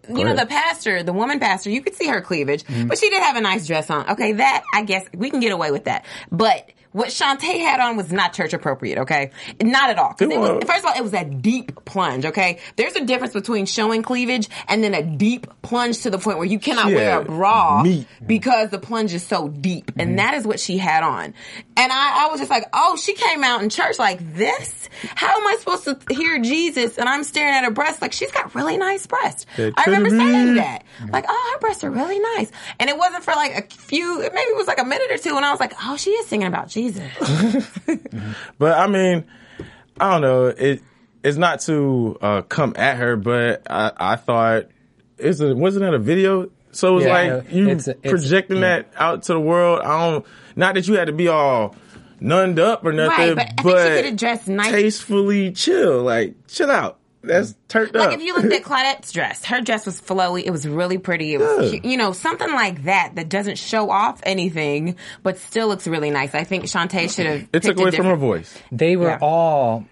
You know, ahead. the pastor, the woman pastor, you could see her cleavage, Mm-hmm. but she did have a nice dress on. Okay, that, I guess, we can get away with that. But what Chanté had on was not church appropriate, okay? Not at all. Was, first of all, it was a deep plunge, okay? There's a difference between showing cleavage and then a deep plunge to the point where you cannot She wear a bra meat. because the plunge is so deep. Mm-hmm. And that is what she had on. And I, I was just like, oh, she came out in church like this? How am I supposed to hear Jesus and I'm staring at her breasts? Like, she's got really nice breasts. I remember saying that. Like, oh, her breasts are really nice. And it wasn't for like a few, maybe it was like a minute or two. And I was like, oh, she is singing about Jesus. But I mean, I don't know. It it's not to uh, come at her, but I, I thought it's a wasn't that a video? So it was Yeah, like you it's a- it's- projecting yeah. that out to the world. I don't. Not that you had to be all nunned up or nothing, Right, but I think she could've dressed nice- tastefully chill. Like chill out. That's mm. turned up. Like if you looked at Claudette's dress, her dress was flowy. It was really pretty. It was, Yeah. you know, something like that that doesn't show off anything, but still looks really nice. I think Chanté should have. it took picked a away from her different- voice. They were Yeah. all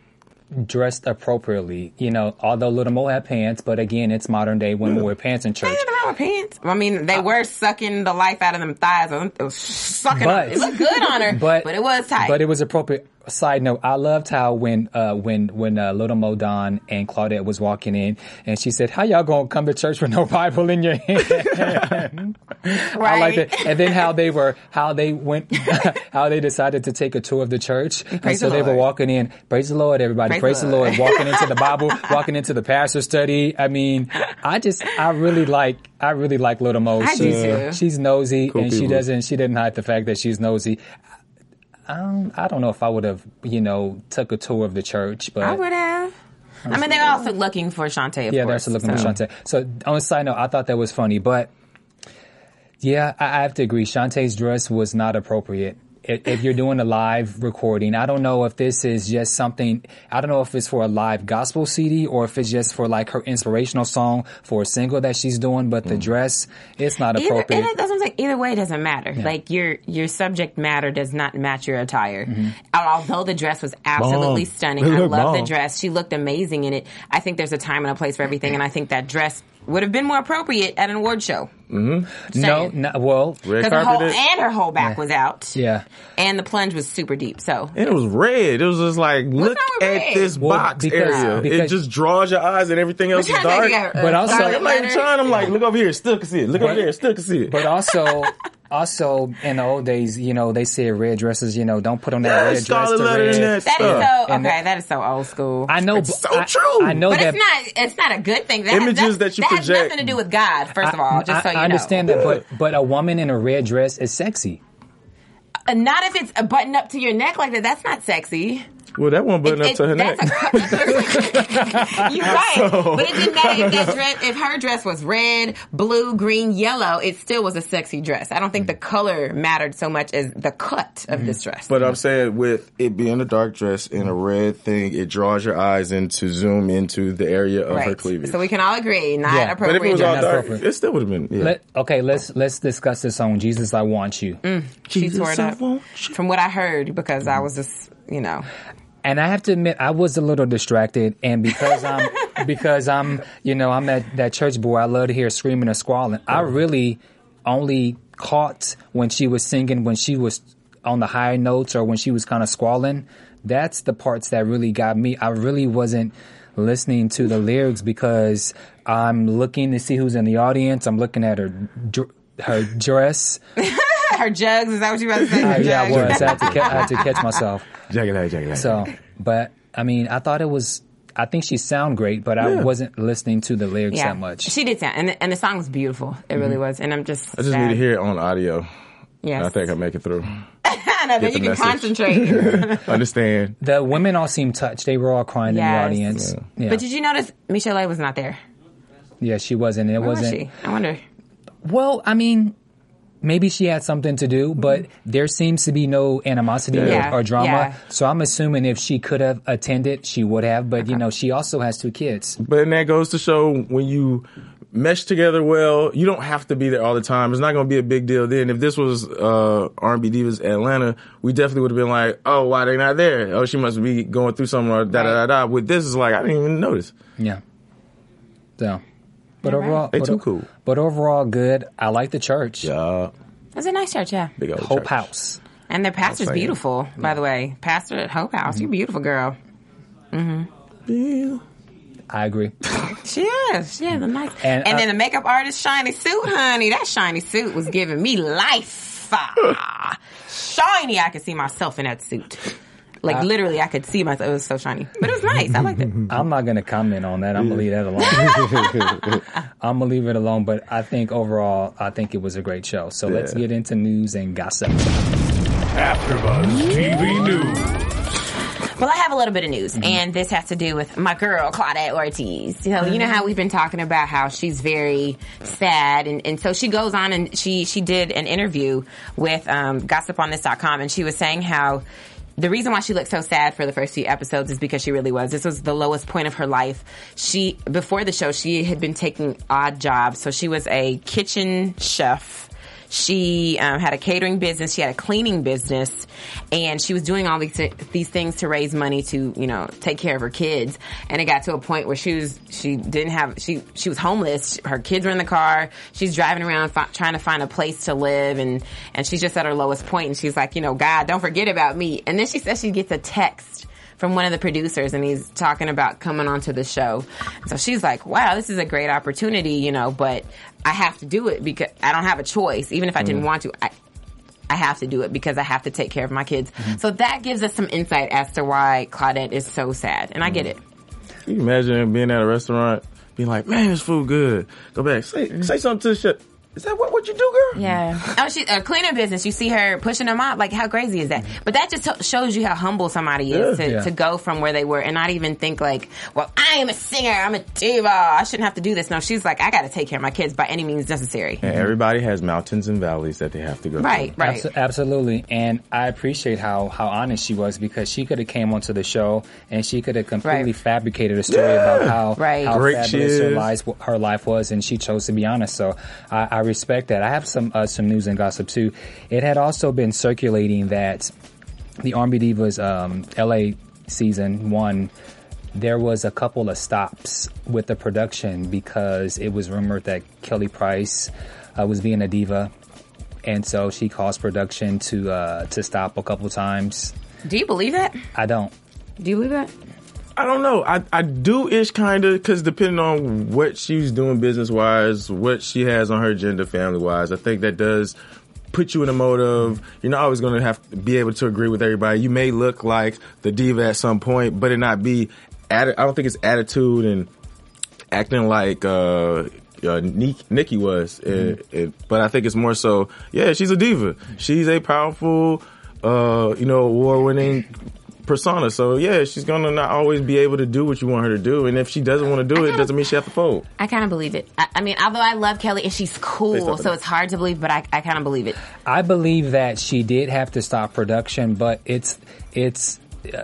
dressed appropriately. You know, although Little Mo had pants, but again, it's modern day women wear pants in church. Ain't nothing wrong with pants. I mean, they were sucking the life out of them thighs. It was sucking. But- it looked good on her, but but, it was tight. But it was appropriate. Side note: I loved how when uh, when when uh, Little Mo Dawn and Claudette was walking in, and she said, "How y'all gonna come to church with no Bible in your hand?" I like Right. that. And then how they were, how they went, how they decided to take a tour of the church, and so the they were walking in. Praise the Lord, everybody! Praise, Praise the the Lord! Lord. Walking into the Bible, walking into the pastor study. I mean, I just, I really like, I really like Little Mo. I do she's, too. she's nosy, Cool and she doesn't, she didn't hide the fact that she's nosy. Um, I don't know if I would have, you know, took a tour of the church, but I would have. I mean, they're also looking for Chanté. Of yeah, course, they're still looking so. for Chanté. So on a side note, I thought that was funny, but yeah, I, I have to agree. Chanté's dress was not appropriate. If, if you're doing a live recording, I don't know if this is just something. I don't know if it's for a live gospel CD or if it's just for like her inspirational song for a single that she's doing. But the dress, it's not Either, appropriate. and it doesn't say either way. It doesn't matter. Like your your subject matter does not match your attire. Mm-hmm. Although the dress was absolutely Bomb. stunning, I love the dress. She looked amazing in it. I think there's a time and a place for everything, and I think that dress would have been more appropriate at an award show. no, saying. no, well, Red Because her whole and her whole back was out. yeah. and the plunge was super deep. So And it was red. It was just like, look at red? this Well, box because- area. it just draws your eyes and everything else is dark. they got? But Uh, also- scarlet I'm not even letter? trying. I'm like, look over here. Still can see it. Look over there. Still can see it. But also, also in the old days, you know, they said red dresses. You know, don't put on that Yeah, red dress to red. that That is stuff. so And okay. that- that is so old school. I know, It's so I- true. I know but that. it's not. It's not a good thing. That Images has, that you that has nothing to do with God. First of all, just so I, you I understand know. that, but but a woman in a red dress is sexy. Uh, Not if it's a button up to your neck like that. That's not sexy. Well, that one button up It- to her neck. a- You're right, but it didn't matter if that dress. If her dress was red, blue, green, yellow, it still was a sexy dress. I don't think the color mattered so much as the cut of mm-hmm. this dress. But I'm saying with it being a dark dress and a red thing, it draws your eyes in to zoom into the area of her cleavage. So we can all agree, not Yeah. but if it was all dark, it still would have been. Yeah. Let, okay, let's let's discuss this song. Jesus, I want you. Mm. she Jesus, tore it I up. want you. From what I heard, because I was just, you know, And I have to admit, I was a little distracted, and because I'm because I'm you know I'm that that church boy. I love to hear screaming and squalling. I really only caught when she was singing when she was on the high notes or when she was kind of squalling. That's the parts that really got me. I really wasn't listening to the lyrics because I'm looking to see who's in the audience. I'm looking at her her dress. her jugs. Is that what you about to say? Uh, yeah, I was. I had to, ca- I had to catch myself. Jagged eye, jagged eye. So, but I mean, I thought it was. I think she sound great, but I Yeah. wasn't listening to the lyrics Yeah, that much. She did sound, and, and the song was beautiful. It really was, and I'm just. Mm-hmm. I just sad. need to hear it on audio. Yes. I think I make it through. I know, then Get you can message. concentrate. Understand? The women all seemed touched. They were all crying Yes. in the audience. Yeah, But did you notice Michel'le A was not there? yeah she wasn't. It Where was wasn't. she? I wonder. Well, I mean, maybe she had something to do, but there seems to be no animosity Yeah, or, or drama. yeah. So I'm assuming if she could have attended, she would have. But you know, she also has two kids. But then that goes to show when you mesh together well, you don't have to be there all the time. It's not going to be a big deal then. If this was uh, R&B Divas Atlanta, we definitely would have been like, oh, why they not there? Oh, she must be going through something or da da da da. With this, is like, I didn't even notice. Yeah. So, but All right. overall, They but, too cool. But overall, good. I like the church. Yeah. That's a nice church, yeah. Big old Hope church. House. And their pastor's saying. beautiful, by the way. Pastor at Hope House, you're beautiful, girl. Mm-hmm. Yeah. I agree. She is. She has a nice. And, And, uh, then the makeup artist, shiny suit, honey. That shiny suit was giving me life. Ah, shiny. I could see myself in that suit. Like literally, I could see myself. It was so shiny, but it was nice. I liked it. I'm not going to comment on that. I'm going to leave that alone. I'm going to leave it alone. But I think overall, I think it was a great show. So let's get into news and gossip. AfterBuzz TV News. Well, I have a little bit of news, and this has to do with my girl Claudette Ortiz. So you know how we've been talking about how she's very sad, and, and so she goes on and she she did an interview with um, GossipOnThis.com, and she was saying how. The reason why she looked so sad for the first few episodes is because she really was. This was the lowest point of her life. She, before the show, she had been taking odd jobs. So she was a kitchen chef. She um, had a catering business. She had a cleaning business, and she was doing all these these things to raise money to you know take care of her kids. And it got to a point where she was she didn't have she she was homeless. Her kids were in the car. She's driving around fi- trying to find a place to live, and and she's just at her lowest point. And she's like, you know, God, don't forget about me. And then she says she gets a text from one of the producers and he's talking about coming onto the show. So she's like, wow, this is a great opportunity, you know, but I have to do it because I don't have a choice. Even if I didn't mm-hmm. want to, I, I have to do it because I have to take care of my kids. Mm-hmm. So that gives us some insight as to why Claudette is so sad. And I get mm-hmm. it. Can you imagine being at a restaurant, being like, man, this food good. Go back, say say something to the chef. Is that what, what you do, girl? Yeah. Oh, she uh, a cleaning business. You see her pushing them out. Like, how crazy is that? But that just t- shows you how humble somebody is Yeah. to, Yeah. to go from where they were and not even think like, well, I am a singer. I'm a diva. I shouldn't have to do this. No, she's like, I got to take care of my kids by any means necessary. And everybody has mountains and valleys that they have to go Right. through. Right. Abso- absolutely, and I appreciate how how honest she was because she could have came onto the show and she could have completely Right. fabricated a story about how Right. how Great fabulous her life her life was, and she chose to be honest. So I, I respect that. I have some uh, some news and gossip too. It had also been circulating that the R&B Divas um, LA season one. There was a couple of stops with the production because it was rumored that Kelly Price uh, was being a diva and so she caused production to uh, to stop a couple times. Do you believe that? I don't. Do you believe that? I don't know. I, I do ish kind of because depending on what she's doing business wise, what she has on her agenda family wise, I think that does put you in a mode of you're not always going to have to be able to agree with everybody. You may look like the diva at some point, but it not be. Atti- I don't think it's attitude and acting like uh, uh, Nikki was. It, it, but I think it's more so. Yeah, she's a diva. She's a powerful, uh, you know, award-winning persona. So yeah, she's gonna not always be able to do what you want her to do. And if she doesn't want to do it, it doesn't mean she have to fold. I kind of believe it. I, I mean, although I love Kelly and she's cool, something. so it's hard to believe, but I, I kind of believe it. I believe that she did have to stop production, but it's it's uh,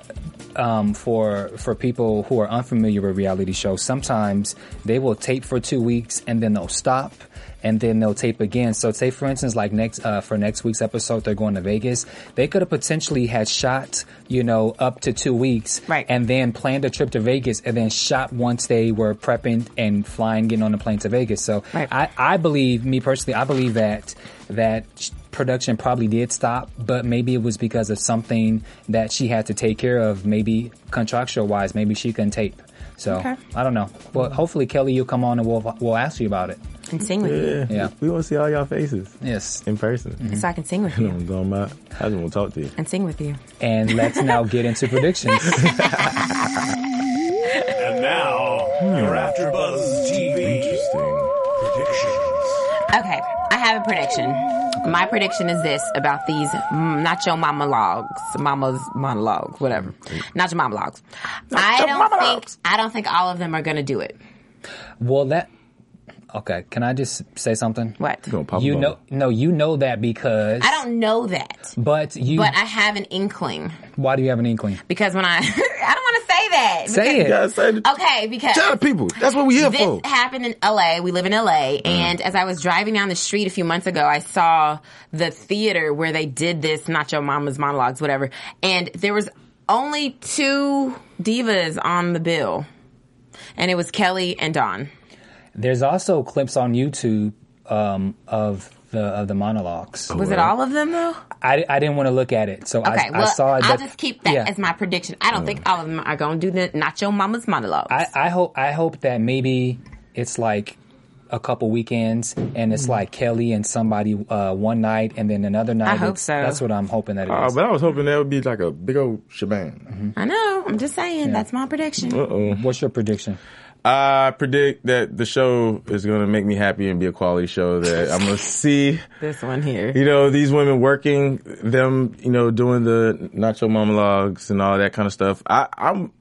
um, for for people who are unfamiliar with reality shows. Sometimes they will tape for two weeks and then they'll stop. And then they'll tape again. So, say for instance, like next uh, for next week's episode, they're going to Vegas. They could have potentially had shot, you know, up to two weeks, Right. And then planned a trip to Vegas, and then shot once they were prepping and flying, getting on the plane to Vegas. So, Right. I, I believe, me personally, I believe that that production probably did stop, but maybe it was because of something that she had to take care of, maybe contractual wise, maybe she couldn't tape. So Okay. I don't know. Well, hopefully Kelly, you'll come on and we'll we'll ask you about it. And sing with you. Yeah. we want to see all y'all faces Yes. in person. Mm-hmm. So I can sing with You you. know, I'm going my husband will talk to you. And sing with you. And let's now get into predictions. And now, your AfterBuzz TV Interesting. predictions. Okay, I have a prediction. My prediction is this about these mm, nacho mama logs, mama's monologues, whatever. Nacho mama logs. I don't think I don't think all of them are going to do it. Well, that. Okay, can I just say something? What? Gonna pop You know, no, you know that because. I don't know that, But you. but I have an inkling why do you have an inkling? because when I I don't want to say that. Say because- it. Yeah, say the- Okay, because Tell the people. That's what we here this for. happened in LA. We live in LA. Mm. And as I was driving down the street a few months ago, I saw the theater where they did this Nacho Mama's monologues, whatever. And there was only two divas on the bill. And it was Kelly and Dawn. There's also clips on YouTube um, of the of the monologues. Was it all of them though? I, I didn't want to look at it, so Okay, I, well, I saw it. I'll just keep that yeah. as my prediction. I don't think all of them are going to do the Nacho Mama's monologues. I, I hope I hope that maybe it's like a couple weekends and it's like Kelly and somebody uh, one night and then another night. I hope so. That's what I'm hoping that it Uh, is. but I was hoping that would be like a big old shebang. I know. I'm just saying. That's my prediction. Uh-oh. What's your prediction? I predict that the show is going to make me happy and be a quality show that I'm going to see, This one here. you know, these women working, them, you know, doing the nacho monologues and all that kind of stuff. I, I'm,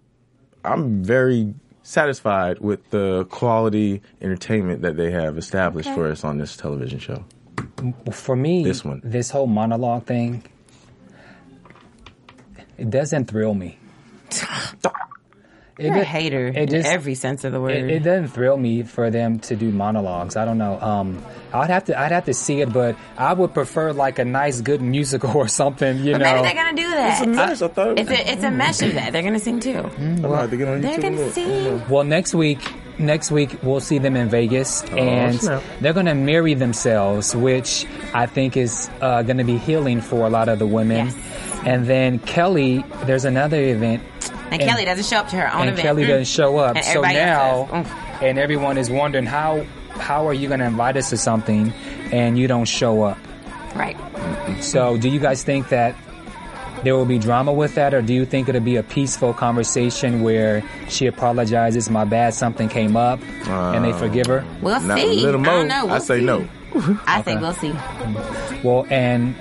I'm very satisfied with the quality entertainment that they have established for us on this television show. For me, This one. this whole monologue thing, it doesn't thrill me. It You're a hater it in just- every sense of the word. It, it doesn't thrill me for them to do monologues. I don't know. Um, I'd have to. I'd have to see it, but I would prefer like a nice, good musical or something. You But know. maybe they're gonna do that. Nice, I thought It's a it's a mesh of that. They're gonna sing too. I'm gonna have to They're gonna look. sing. Well, next week, next week we'll see them in Vegas, and snap. they're going to marry themselves, which I think is uh, going to be healing for a lot of the women. Yes. And then Kelly, there's another event, And, Kelly doesn't show up to her own and event. Kelly Mm. doesn't show up. And So now, else. Mm. and everyone is wondering how how are you going to invite us to something and you don't show up? Right. So, do you guys think that there will be drama with that, or do you think it'll be a peaceful conversation where she apologizes, "My bad, something came up," and they forgive her? We'll Now, see. little I Mo, don't know. We'll I say see. no. I think we'll see. Well, and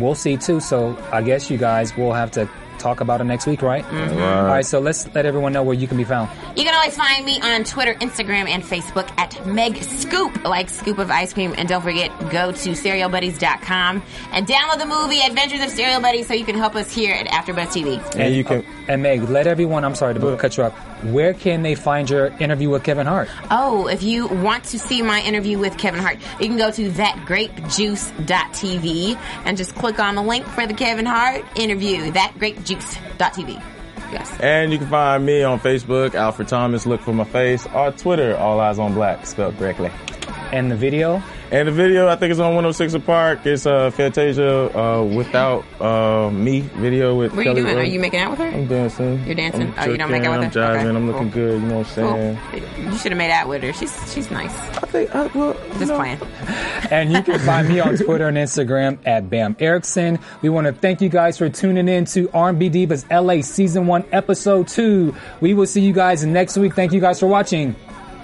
we'll see too. So, I guess you guys will have to talk about it next week, right? Mm-hmm. All right. So let's let everyone know where you can be found. You can always find me on Twitter, Instagram, and Facebook at Meg Scoop, like scoop of ice cream. And don't forget, go to serialbuddies.com and download the movie Adventures of Serial Buddies so you can help us here at AfterBuzz TV. And you can. And Meg, let everyone. I'm sorry to cut you up. Where can they find your interview with Kevin Hart? Oh, if you want to see my interview with Kevin Hart, you can go to thatgrapejuice.tv and just click on the link for the Kevin Hart interview, thatgrapejuice.tv. Yes. And you can find me on Facebook, Alfred Thomas. Look for my face. Or Twitter, All Eyes on Black, spelled correctly. And the video. And the video, I think it's on 106 Park. It's uh, Fantasia uh, without uh, me video with What are you Kelly doing? Are you making out with her? I'm dancing. You're dancing? I'm Oh, you don't make jerking, out with I'm her? jiving. Okay, I'm looking cool. good. You know what I'm Cool. saying? You should have made out with her. She's she's nice. I think, I, well, Just know, playing. And you can find me on Twitter and Instagram at Bam Erickson. We want to thank you guys for tuning in to R&B Divas LA Season 1, Episode 2. We will see you guys next week. Thank you guys for watching.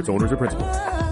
its owners or principals.